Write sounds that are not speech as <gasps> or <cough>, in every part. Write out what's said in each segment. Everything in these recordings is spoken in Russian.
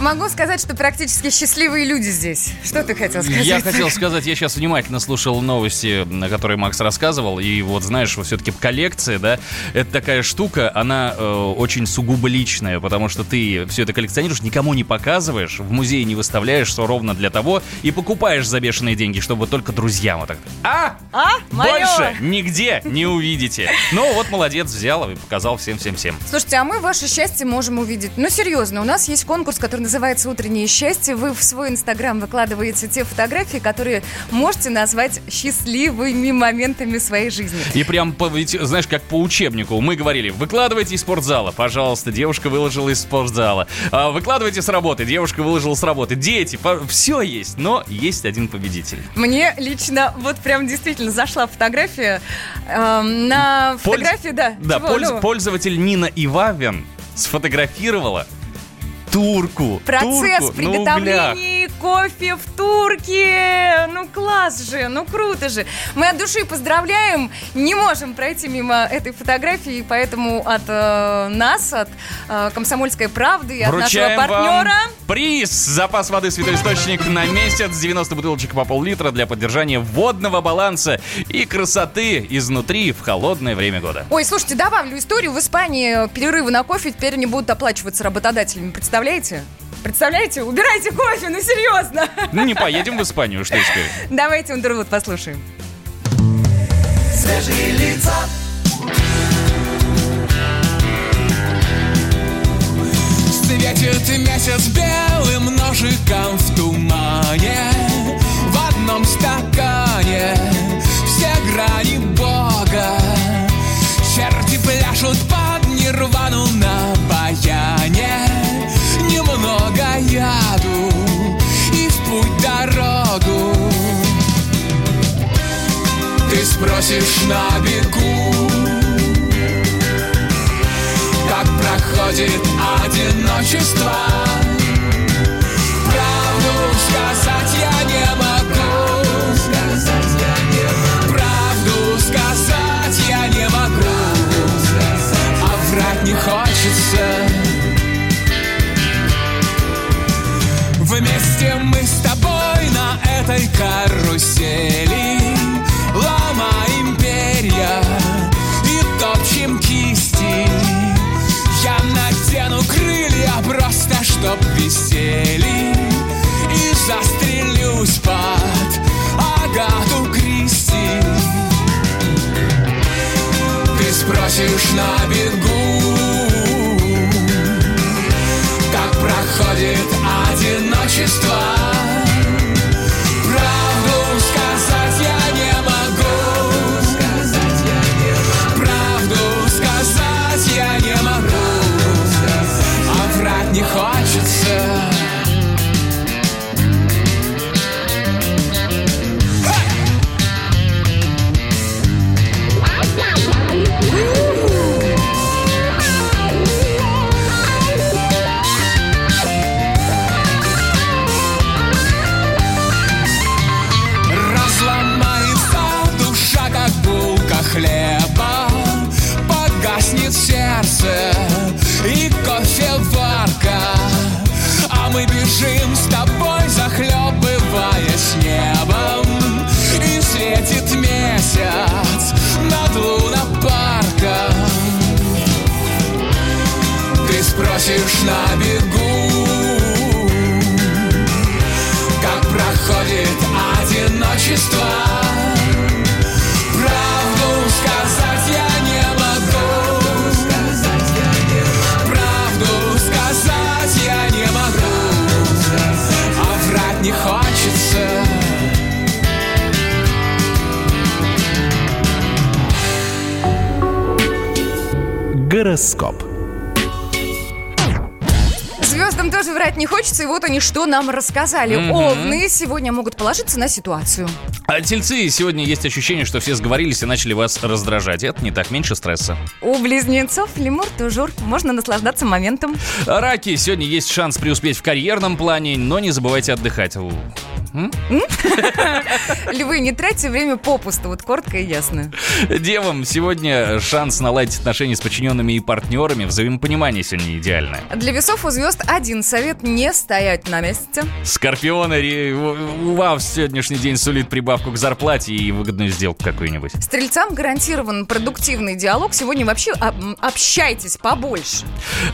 Могу сказать, что практически счастливые люди здесь. Что ты хотел сказать? Я хотел сказать, я сейчас внимательно слушал новости, на которые Макс рассказывал, и вот знаешь, все-таки коллекция, да, это такая штука, она э, очень сугубо личная, потому что ты все это коллекционируешь, никому не показываешь, в музее не выставляешь, что ровно для того, и покупаешь за бешеные деньги, чтобы только друзьям вот так. А? А? Моё? Больше нигде не увидите. Ну вот молодец, взял и показал всем-всем-всем. Слушайте, а мы ваше счастье можем увидеть. Ну, серьезно, у нас есть конкурс, который называется «Утреннее счастье». Вы в свой инстаграм выкладываете те фотографии, которые можете назвать счастливыми моментами своей жизни. И прям, по- ведь, знаешь, как по учебнику. Мы говорили, выкладывайте из спортзала. Пожалуйста, девушка выложила из спортзала. А, выкладывайте с работы. Девушка выложила с работы. Дети, все есть. Но есть один победитель. Мне лично вот прям действительно зашла фотография. эм, на Польз- фотографии, да. Да, Чего? польз- пользователь Нина Ивавин сфотографировала турку. Процесс турку углях. приготовления кофе в турке. Ну, класс же, ну, круто же. Мы от души поздравляем. Не можем пройти мимо этой фотографии, поэтому от э, нас, от э, «Комсомольской правды» и от Вручаем нашего партнера... приз. Запас воды «Святой Источник» на месяц. 90 бутылочек по пол-литра для поддержания водного баланса и красоты изнутри в холодное время года. Ой, слушайте, добавлю историю. В Испании перерывы на кофе теперь не будут оплачиваться работодателями. Представляете? Представляете? Убирайте кофе, ну серьезно. Ну, не поедем в Испанию, что теперь? Давайте Ундервуд послушаем. Свежие лица. Светит месяц белым ножиком в тумане В одном стакане все грани Бога Черти пляшут под нирвану на спросишь на бегу. Как проходит одиночество? Правду сказать я не могу. Правду сказать я не могу. А врать не хочется. Вместе мы с тобой на этой карусели Ломаем перья и топчем кисти. Я надену крылья просто чтоб висели И застрелюсь под Агату Кристи. Ты спросишь на бегу как проходит одиночество Гороскоп. Звездам тоже врать не хочется, и вот они что нам рассказали. Мгм. Овны сегодня могут положиться на ситуацию. А тельцы, сегодня есть ощущение, что все сговорились и начали вас раздражать. Это не так, меньше стресса. У близнецов лемур тужур. Можно наслаждаться моментом. Раки, сегодня есть шанс преуспеть в карьерном плане, но не забывайте отдыхать. <laughs> Львы, не тратьте время попусту, вот коротко и ясно. Девам, сегодня шанс наладить отношения с подчиненными и партнерами. Взаимопонимание сегодня идеальное. Для весов у звезд один совет – не стоять на месте. Скорпионы, у вас сегодняшний день сулит прибавку к зарплате и выгодную сделку какую-нибудь. Стрельцам гарантирован продуктивный диалог. Сегодня вообще общайтесь побольше.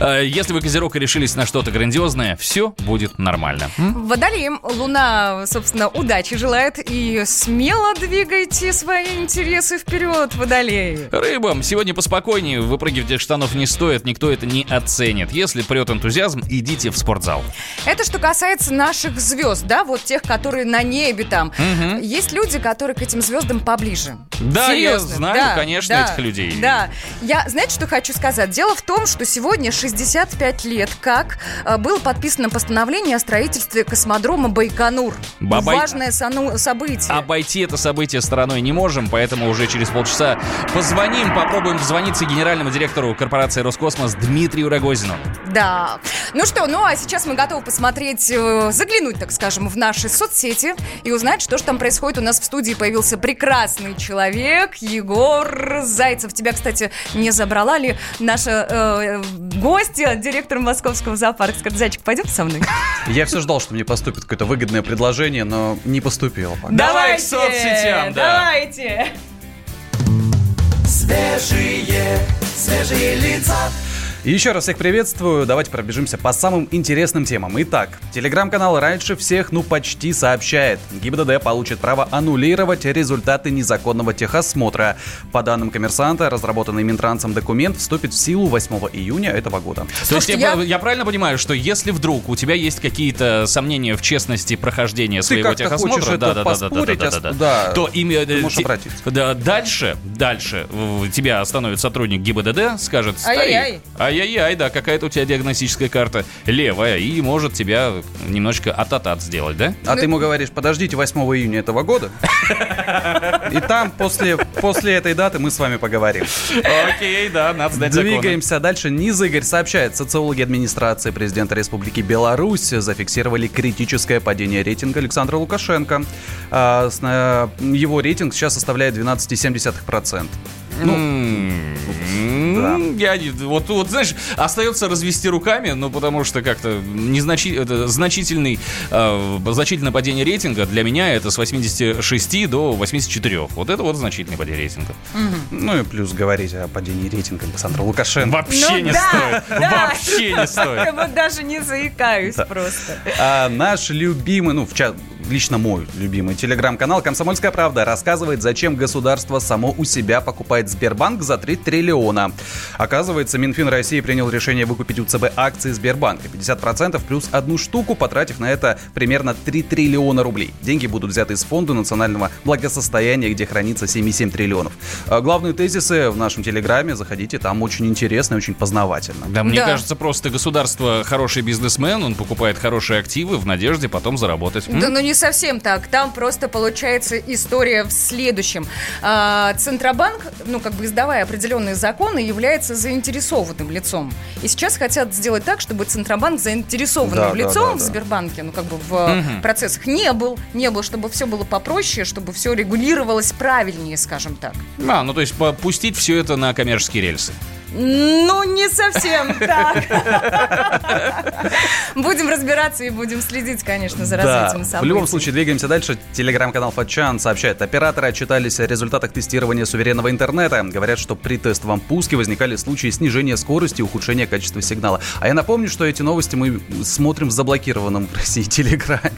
А, Если вы, Козерог, решились на что-то грандиозное, все будет нормально. М? Водолеям Луна, собственно, удачи желает. И смело двигайте свои интересы вперед, Водолеи. Рыбам, сегодня поспокойнее, выпрыгивать из штанов не стоит, никто это не оценит. Если прет энтузиазм, идите в спортзал. Это что касается наших звезд, да, вот тех, которые на небе там. Есть люди, которые к этим звездам поближе. Да, я Серьезно, знаю, да, конечно, да, этих людей. Да. Я, знаете, что хочу сказать? Дело в том, что сегодня 65 лет, как э, было подписано постановление о строительстве космодрома Байконур. Бабай- Важное сону- событие. Обойти это событие стороной не можем, поэтому уже через полчаса позвоним, попробуем дозвониться генеральному директору корпорации Роскосмос Дмитрию Рогозину. Да. Ну что, ну а сейчас мы готовы посмотреть, э, заглянуть, так скажем, в наши соцсети и узнать, что же там происходит. У нас в студии появился прекрасный человек, Егор Зайцев. Тебя, кстати, не забрала ли наша э, гостья, директор московского зоопарка? Скажет, Зайчик, пойдем со мной? Я все ждал, что мне поступит какое-то выгодное предложение, но не поступило пока. Давай к соцсетям, да. Давайте! Свежие, свежие лица. Еще раз всех приветствую. Давайте пробежимся по самым интересным темам. Итак, телеграм-канал раньше всех, ну почти сообщает. ГИБДД получит право аннулировать результаты незаконного техосмотра. По данным коммерсанта, разработанный Минтрансом документ вступит в силу 8 июня этого года. То есть Слушайте, я, я- я правильно понимаю, что если вдруг у тебя есть какие-то сомнения в честности прохождения Ты своего техосмотра, поспорить, да, да, да, ос- да, да, то имя, ты э, можешь те- обратиться. да, дальше, дальше тебя остановит сотрудник ГИБДД, скажет, старик, ай-яй-яй, да, какая-то у тебя диагностическая карта левая, и может тебя немножечко ататат сделать, да? А ты ему говоришь, подождите 8 июня этого года. И там после, после этой даты мы с вами поговорим. Окей, да, надо знать законы. Двигаемся дальше. Низ Игорь сообщает, социологи администрации президента Республики Беларусь зафиксировали критическое падение рейтинга Александра Лукашенко. А, э, его рейтинг сейчас составляет 12,7%. Ну, М, Я не- вот, вот, знаешь, остается развести руками, ну, потому что как-то незначи- это значительный, э, значительное падение рейтинга для меня это с 86 до 84. Вот это вот значительное падение рейтинга. ну и плюс говорить о падении рейтинга Александра Лукашенко. Вообще Ну не да, стоит. <laughs> да. Вообще не стоит. Я вот даже не заикаюсь просто. А наш любимый, ну, в ча- лично мой любимый телеграм-канал «Комсомольская правда» рассказывает, зачем государство само у себя покупает Сбербанк за 3 триллиона. Оказывается, Минфин России принял решение выкупить у ЦБ акции Сбербанка. 50% плюс одну штуку, потратив на это примерно 3 триллиона рублей. Деньги будут взяты из Фонда национального благосостояния, где хранится 7,7 триллионов. А главные тезисы в нашем телеграме. Заходите, там очень интересно и очень познавательно. Да, мне Да. кажется, просто государство хороший бизнесмен, он покупает хорошие активы в надежде потом заработать. М? Да ну не совсем так. Там просто получается история в следующем. А, Центробанк, ну как бы издавая определенные законы, является заинтересованным лицом. И сейчас хотят сделать так, чтобы Центробанк заинтересованным Да, да, лицом да, в да. Сбербанке, ну как бы в э, процессах не был, не был, чтобы все было попроще, чтобы все регулировалось правильнее, скажем так. А, ну то есть по- пустить все это на коммерческие рельсы. Ну, не совсем так. <laughs> Будем разбираться и будем следить, конечно, за развитием Да, событий. в любом случае, двигаемся дальше. Телеграм-канал Фатчан сообщает, операторы отчитались о результатах тестирования суверенного интернета. Говорят, что при тестовом пуске возникали случаи снижения скорости и ухудшения качества сигнала. А я напомню, что эти новости мы смотрим в заблокированном в России Телеграме.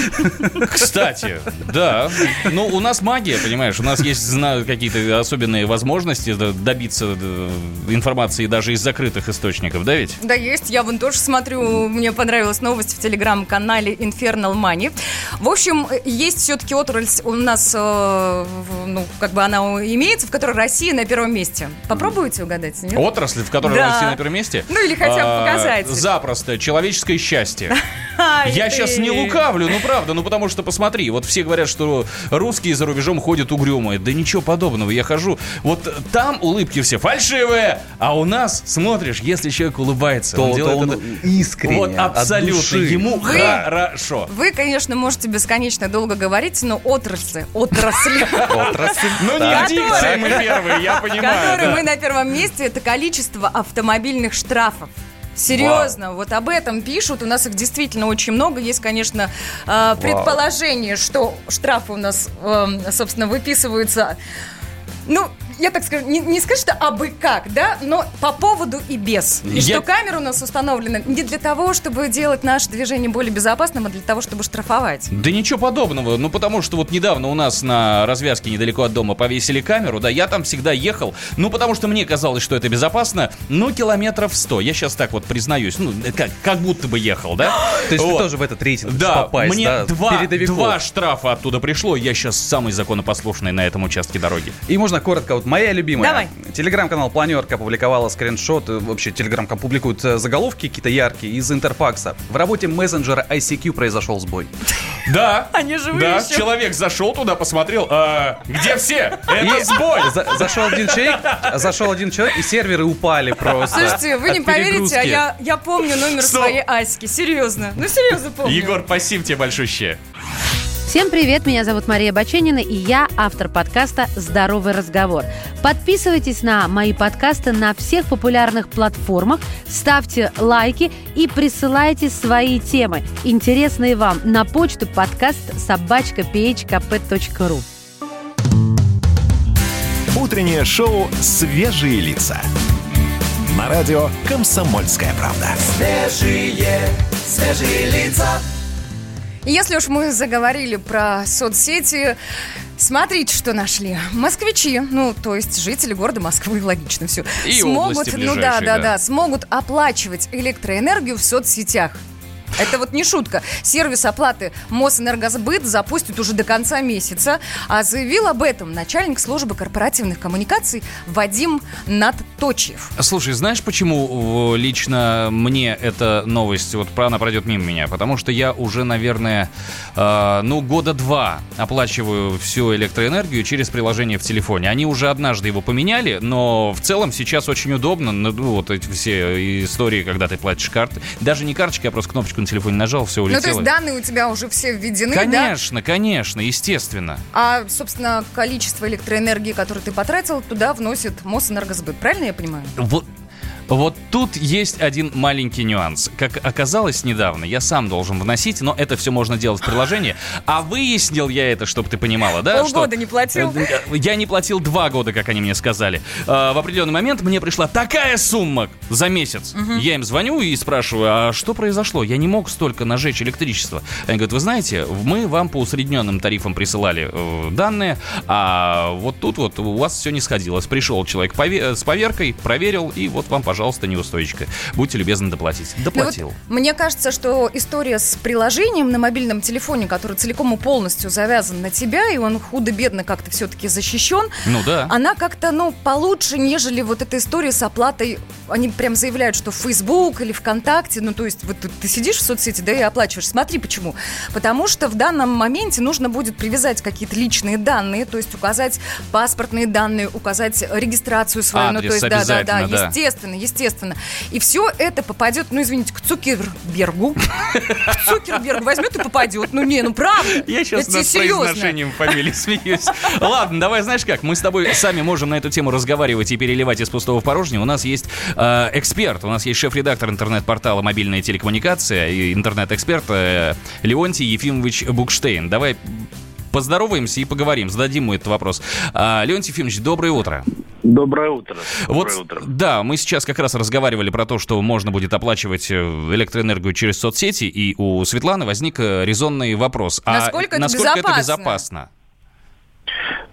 <laughs> Кстати, да. Ну, у нас магия, понимаешь, у нас есть какие-то особенные возможности добиться д- информации даже из закрытых источников, да ведь? Да, есть. Я вон тоже смотрю. Мне понравилась новость в телеграм-канале Infernal Money. В общем, есть все-таки отрасль у нас, э, ну, как бы она имеется, в которой Россия на первом месте. Попробуйте угадать, нет? Отрасль, в которой Да. Россия на первом месте? Ну, или хотя бы А, показатель. Запросто. Человеческое счастье. <laughs> Я сейчас не лукавлю, ну правда, ну потому что посмотри, вот все говорят, что русские за рубежом ходят угрюмые. Да ничего подобного, я хожу, вот там улыбки все фальшивые, а у нас, смотришь, если человек улыбается, То- он то делает он это искренне, Вот от абсолютно, души. ему Вы- хорошо. Вы, конечно, можете бесконечно долго говорить, но отрасли, отрасли, Отрасль. Ну не дикция мы первые, я <laughs> понимаю. которые мы на первом месте, это количество автомобильных штрафов. Серьезно, вот об этом пишут. У нас их действительно очень много. Есть, конечно, э, предположение, что штрафы у нас, эм, собственно, выписываются. Ну, я так скажу, не, не скажу, что абы как, да, но по поводу и без. И Я- что камера у нас установлена не для того, чтобы делать наше движение более безопасным, а для того, чтобы штрафовать. Да ничего подобного, ну потому что вот недавно у нас на развязке недалеко от дома повесили камеру, да, я там всегда ехал, ну потому что мне казалось, что это безопасно, ну километров 100, я сейчас так вот признаюсь, ну как, как будто бы ехал, да? <gasps> То есть Вот. ты тоже в этот рейтинг Да, попасть, мне да? два, передовиков. два штрафа оттуда пришло, я сейчас самый законопослушный на этом участке дороги. И можно коротко, вот моя любимая. Давай. Телеграм-канал Планерка опубликовала скриншот, э, вообще Телеграм публикует э, заголовки какие-то яркие из Интерфакса. В работе мессенджера ICQ произошел сбой. Да, Они живые да, еще. человек зашел туда, посмотрел, а, где все? Это сбой! За- зашел один человек, зашел один человек, и серверы упали просто. Слушайте, вы не поверите, а я, я помню номер Стоп. своей Аськи. Серьезно. Ну, серьезно помню. Егор, спасибо тебе большое. Всем привет, меня зовут Мария Баченина, и я автор подкаста «Здоровый разговор». Подписывайтесь на мои подкасты на всех популярных платформах, ставьте лайки и присылайте свои темы, интересные вам, на почту подкаст собачка phkp.ru. Утреннее шоу «Свежие лица». На радио «Комсомольская правда». Свежие, свежие лица. Если уж мы заговорили про соцсети, смотрите, что нашли. Москвичи, ну, то есть жители города Москвы, логично все, И смогут, ну да, да. да, смогут оплачивать электроэнергию в соцсетях. Это вот не шутка. Сервис оплаты Мосэнергосбыт запустит уже до конца месяца. А заявил об этом начальник службы корпоративных коммуникаций Вадим Надточев. Слушай, знаешь, почему э, лично мне эта новость, вот она пройдет мимо меня? Потому что я уже, наверное, э, ну, года два оплачиваю всю электроэнергию через приложение в телефоне. Они уже однажды его поменяли, но в целом сейчас очень удобно. Ну, вот эти все истории, когда ты платишь карты. Даже не карточкой, а просто кнопочку на телефоне нажал, все Ну, улетело. то есть данные у тебя уже все введены, да? Конечно, конечно, естественно. А, собственно, количество электроэнергии, которое ты потратил, туда вносит Мосэнергосбыт. Правильно я понимаю? Вот, вот тут есть один маленький нюанс. Как оказалось недавно, я сам должен вносить, но это все можно делать в приложении. А выяснил я это, чтобы ты понимала, да? Полгода что- не платил? Э, э, Я не платил два года, как они мне сказали. А, В определенный момент мне пришла такая сумма за месяц. Я им звоню и спрашиваю, а что произошло? Я не мог столько нажечь электричество. Они говорят, вы знаете, мы вам по усредненным тарифам присылали э, данные, а вот тут вот у вас все не сходилось. Пришел человек с поверкой, проверил, и вот вам, пожалуйста, неустойчика. Будьте любезны доплатить. Ну вот Доплатил. мне кажется, что история с приложением на мобильном телефоне, который целиком и полностью завязан на тебя, и он худо-бедно как-то все-таки защищен, Ну да. она как-то, ну, получше, нежели вот эта история с оплатой. Они прям заявляют, что в Facebook или ВКонтакте, ну, то есть вот ты, сидишь в соцсети, да, и оплачиваешь. Смотри, почему. Потому что в данном моменте нужно будет привязать какие-то личные данные, то есть указать паспортные данные, указать регистрацию свою. ну, то Адрес есть, да, да, да, да. естественно, естественно. И все это попадет, ну, извините, к Цукербергу. К Цукербергу возьмет и попадет. Ну, не, ну, правда. Я сейчас над произношением фамилии смеюсь. Ладно, давай, знаешь как, мы с тобой сами можем на эту тему разговаривать и переливать из пустого в порожнее. У нас есть э, эксперт, у нас есть шеф-редактор интернет-портала «Мобильная телекоммуникация» и интернет-эксперт э, Леонтий Ефимович Букштейн. Давай поздороваемся и поговорим, зададим ему этот вопрос. А, Леонтий Ефимович, доброе утро. Доброе утро. Вот, Доброе утро. да, мы сейчас как раз разговаривали про то, что можно будет оплачивать э, электроэнергию через соцсети, и у Светланы возник э, резонный вопрос. А Насколько это насколько это безопасно? безопасно?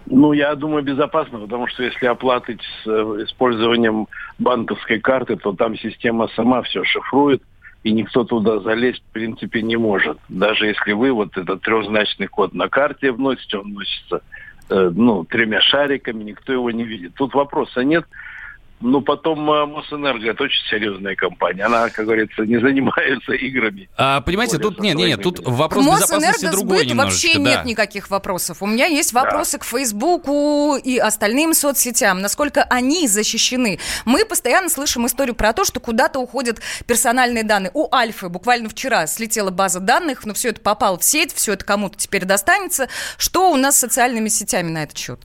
Ну, я думаю, безопасно, потому что если оплатить с э, использованием банковской карты, то там система сама все шифрует, и никто туда залезть, в принципе, не может. Даже если вы вот этот трехзначный код на карте вносите, он вносится ну, тремя шариками, никто его не видит. Тут вопроса нет. Ну, потом э, Мосэнерго, это очень серьезная компания. Она, как говорится, не занимается играми. А, понимаете, Более тут нет, нет, нет, тут вопрос безопасности другой немножечко. вообще да. нет никаких вопросов. У меня есть вопросы к Фейсбуку и остальным соцсетям. Насколько они защищены? Мы постоянно слышим историю про то, что куда-то уходят персональные данные. У Альфы буквально вчера слетела база данных, но все это попало в сеть, все это кому-то теперь достанется. Что у нас с социальными сетями на этот счет?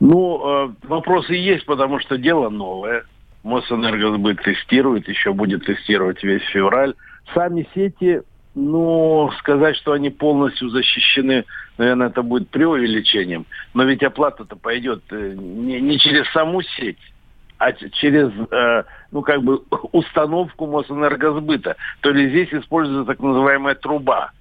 Ну, э, вопросы есть, потому что дело новое. Мосэнергосбыт тестирует, еще будет тестировать весь февраль. Сами сети, ну, сказать, что они полностью защищены, наверное, это будет преувеличением. Но ведь оплата-то пойдет э, не, не через саму сеть, а через, э, ну, как бы, установку Мосэнергосбыта. То есть здесь используется так называемая труба.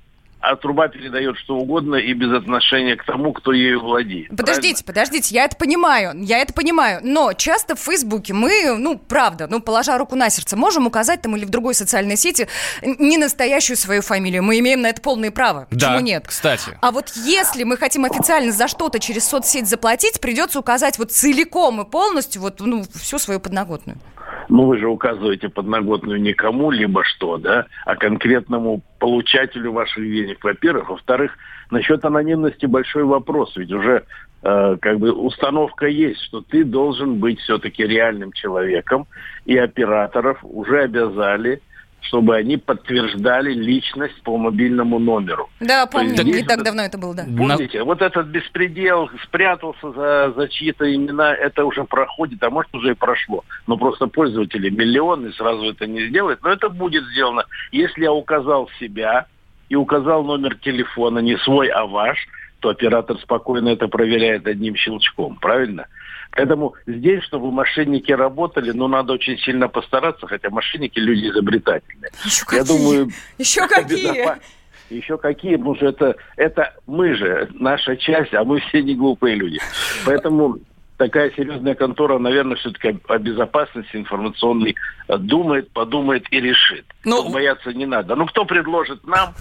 А труба передает что угодно и без отношения к тому, кто ею владеет. Подождите, подождите, я это понимаю, я это понимаю, но часто в Фейсбуке мы, ну, правда, ну, положа руку на сердце, можем указать там или в другой социальной сети не настоящую свою фамилию, мы имеем на это полное право, почему Да, нет? кстати. А вот если мы хотим официально за что-то через соцсеть заплатить, придется указать вот целиком и полностью вот, ну, всю свою подноготную. Ну, вы же указываете подноготную не кому-либо что, да, а конкретному получателю ваших денег, во-первых. Во-вторых, насчет анонимности большой вопрос. Ведь уже э, как бы установка есть, что ты должен быть все-таки реальным человеком, и операторов уже обязали чтобы они подтверждали личность по мобильному номеру. Да, помню, не так давно это было, да. Помните, вот этот беспредел спрятался за, за чьи-то имена, это уже проходит, а может уже и прошло. Но просто пользователи миллионы сразу это не сделают. Но это будет сделано, если я указал себя и указал номер телефона, не свой, а ваш, то оператор спокойно это проверяет одним щелчком, правильно? Поэтому здесь, чтобы мошенники работали, ну, надо очень сильно постараться, хотя мошенники люди изобретательные. Еще Я какие? думаю, <laughs> Еще <laughs> какие? Еще какие, потому что это, это мы же, наша часть, а мы все не глупые люди. Поэтому такая серьезная контора, наверное, все-таки о безопасности информационной думает, подумает и решит. Ну, Тут бояться не надо. Ну, кто предложит нам,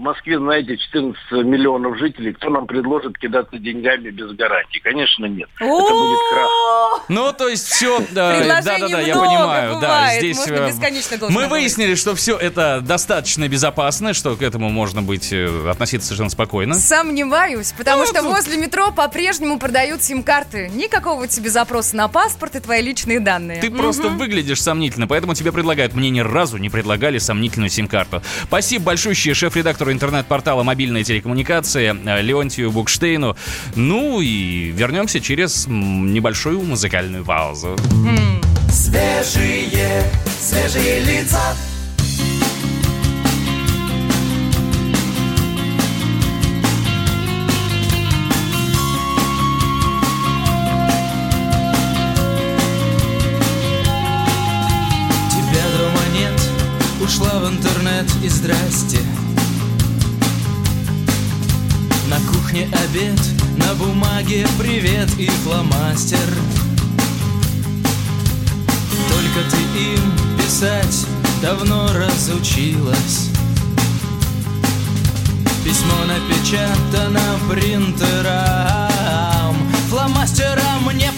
в Москве, знаете, 14 миллионов жителей, кто нам предложит кидаться деньгами без гарантии? Конечно, нет. Это будет крах. Ну, то есть все, да, Предложений да, да, я понимаю, да, здесь э, мы выяснили, что все это достаточно безопасно, что к этому можно быть э, относиться совершенно спокойно. Сомневаюсь, потому Ну, что возле метро по-прежнему продают сим-карты. Никакого тебе запроса на паспорт и твои личные данные. Ты просто выглядишь сомнительно, поэтому тебе предлагают. Мне ни разу не предлагали сомнительную сим-карту. Спасибо большущее шеф-редактору интернет-портала «Мобильные телекоммуникации» э, Леонтию Букштейну. Ну и вернемся через небольшую музыкальную паузу. Свежие, свежие лица. Бумаге привет и фломастер Только ты им писать давно разучилась. Письмо напечатано принтером Фломастером не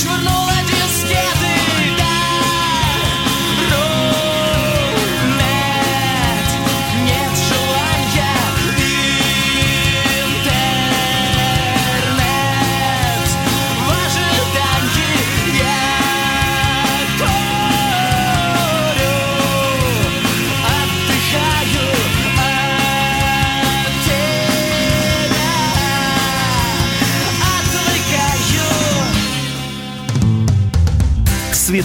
И мне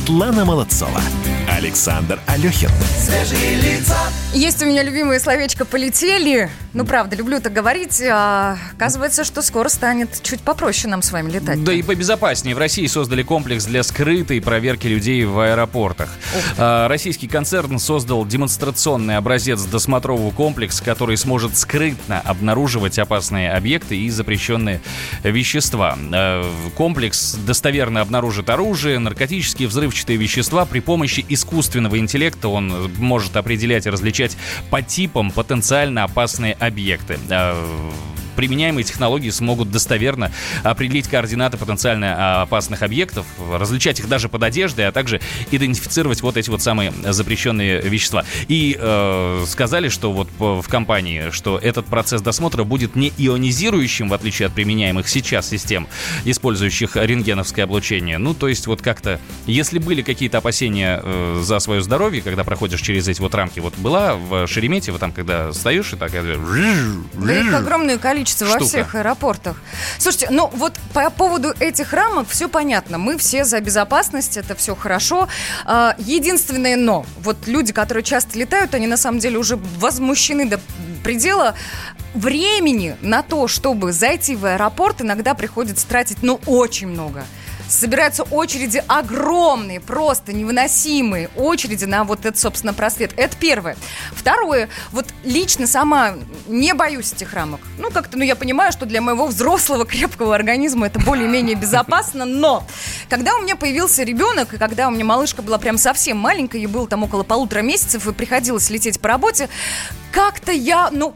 Светлана Молодцова. Александр Алехин. Свежие лица. Есть у меня любимое словечко «полетели». Ну, правда, люблю так говорить. А, оказывается, что скоро станет чуть попроще нам с вами летать. Да и побезопаснее. В России создали комплекс для скрытой проверки людей в аэропортах. А, Российский концерн создал демонстрационный образец досмотрового комплекса, который сможет скрытно обнаруживать опасные объекты и запрещенные вещества. А, Комплекс достоверно обнаружит оружие, наркотические взрывчатые вещества при помощи искусственного интеллекта. Он может определять и различать по типам потенциально опасные объекты. Применяемые технологии смогут достоверно определить координаты потенциально а, опасных объектов, различать их даже под одеждой, а также идентифицировать вот эти вот самые запрещенные вещества. И э, сказали, что вот в компании, что этот процесс досмотра будет не ионизирующим, в отличие от применяемых сейчас систем, использующих рентгеновское облучение. Ну, то есть вот как-то, если были какие-то опасения э, за свое здоровье, когда проходишь через эти вот рамки, вот была в Шереметьево, там, когда стоишь и так... Да их огромное количество во Штука. всех аэропортах. Слушайте, ну вот по поводу этих рамок все понятно. Мы все за безопасность, это все хорошо. А, Единственное но, вот люди, которые часто летают, они на самом деле уже возмущены до предела. Времени на то, чтобы зайти в аэропорт, иногда приходится тратить, ну, очень много. Собираются очереди огромные, просто невыносимые очереди на вот этот, собственно, просвет. Это первое. Второе, вот лично сама не боюсь этих рамок. Ну, как-то, ну, я понимаю, что для моего взрослого крепкого организма это более-менее безопасно, но когда у меня появился ребенок, и когда у меня малышка была прям совсем маленькая, ей было там около полутора месяцев, и приходилось лететь по работе, как-то я, ну,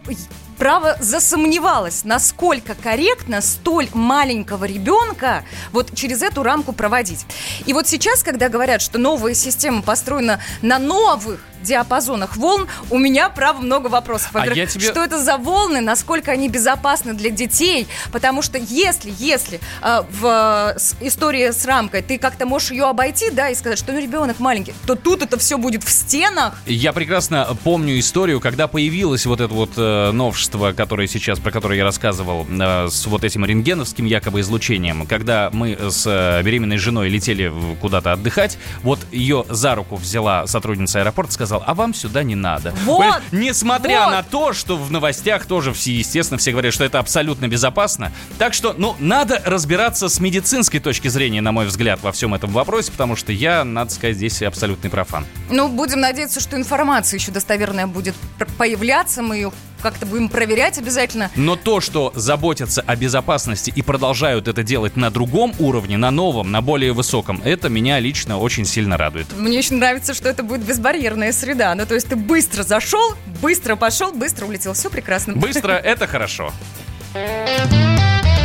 право засомневалась, насколько корректно столь маленького ребенка вот через эту рамку проводить. И вот сейчас, когда говорят, что новая система построена на новых диапазонах волн, у меня, право, много вопросов. А я тебе- Что это за волны, насколько они безопасны для детей? Потому что если, если э, в э, с- истории с рамкой ты как-то можешь ее обойти, да, и сказать, что ну ребенок маленький, то тут это все будет в стенах, Я прекрасно помню историю, когда появилось вот это вот э, новшество, которое сейчас, про которое я рассказывал, э, с вот этим рентгеновским якобы излучением. Когда мы с э, беременной женой летели куда-то отдыхать, вот ее за руку взяла сотрудница аэропорта, сказала, а вам сюда не надо. Вот! Понимаешь, Несмотря Вот! на то, что в новостях тоже все, естественно, все говорят, что это абсолютно безопасно. Так что, ну, надо разбираться с медицинской точки зрения, на мой взгляд, во всем этом вопросе, потому что я, надо сказать, здесь абсолютный профан. Ну, будем надеяться, что информация еще достоверная будет появляться, мы ее как-то будем проверять обязательно. Но то, что заботятся о безопасности и продолжают это делать на другом уровне, на новом, на более высоком, это меня лично очень сильно радует. Мне очень нравится, что это будет безбарьерная среда. Ну, то есть ты быстро зашел, быстро пошел, быстро улетел. Все прекрасно. Быстро <laughs> это хорошо.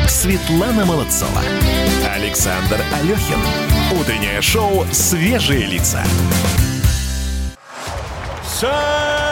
Светлана Молодцова. Александр Алехин. Утреннее шоу «Свежие лица». Самые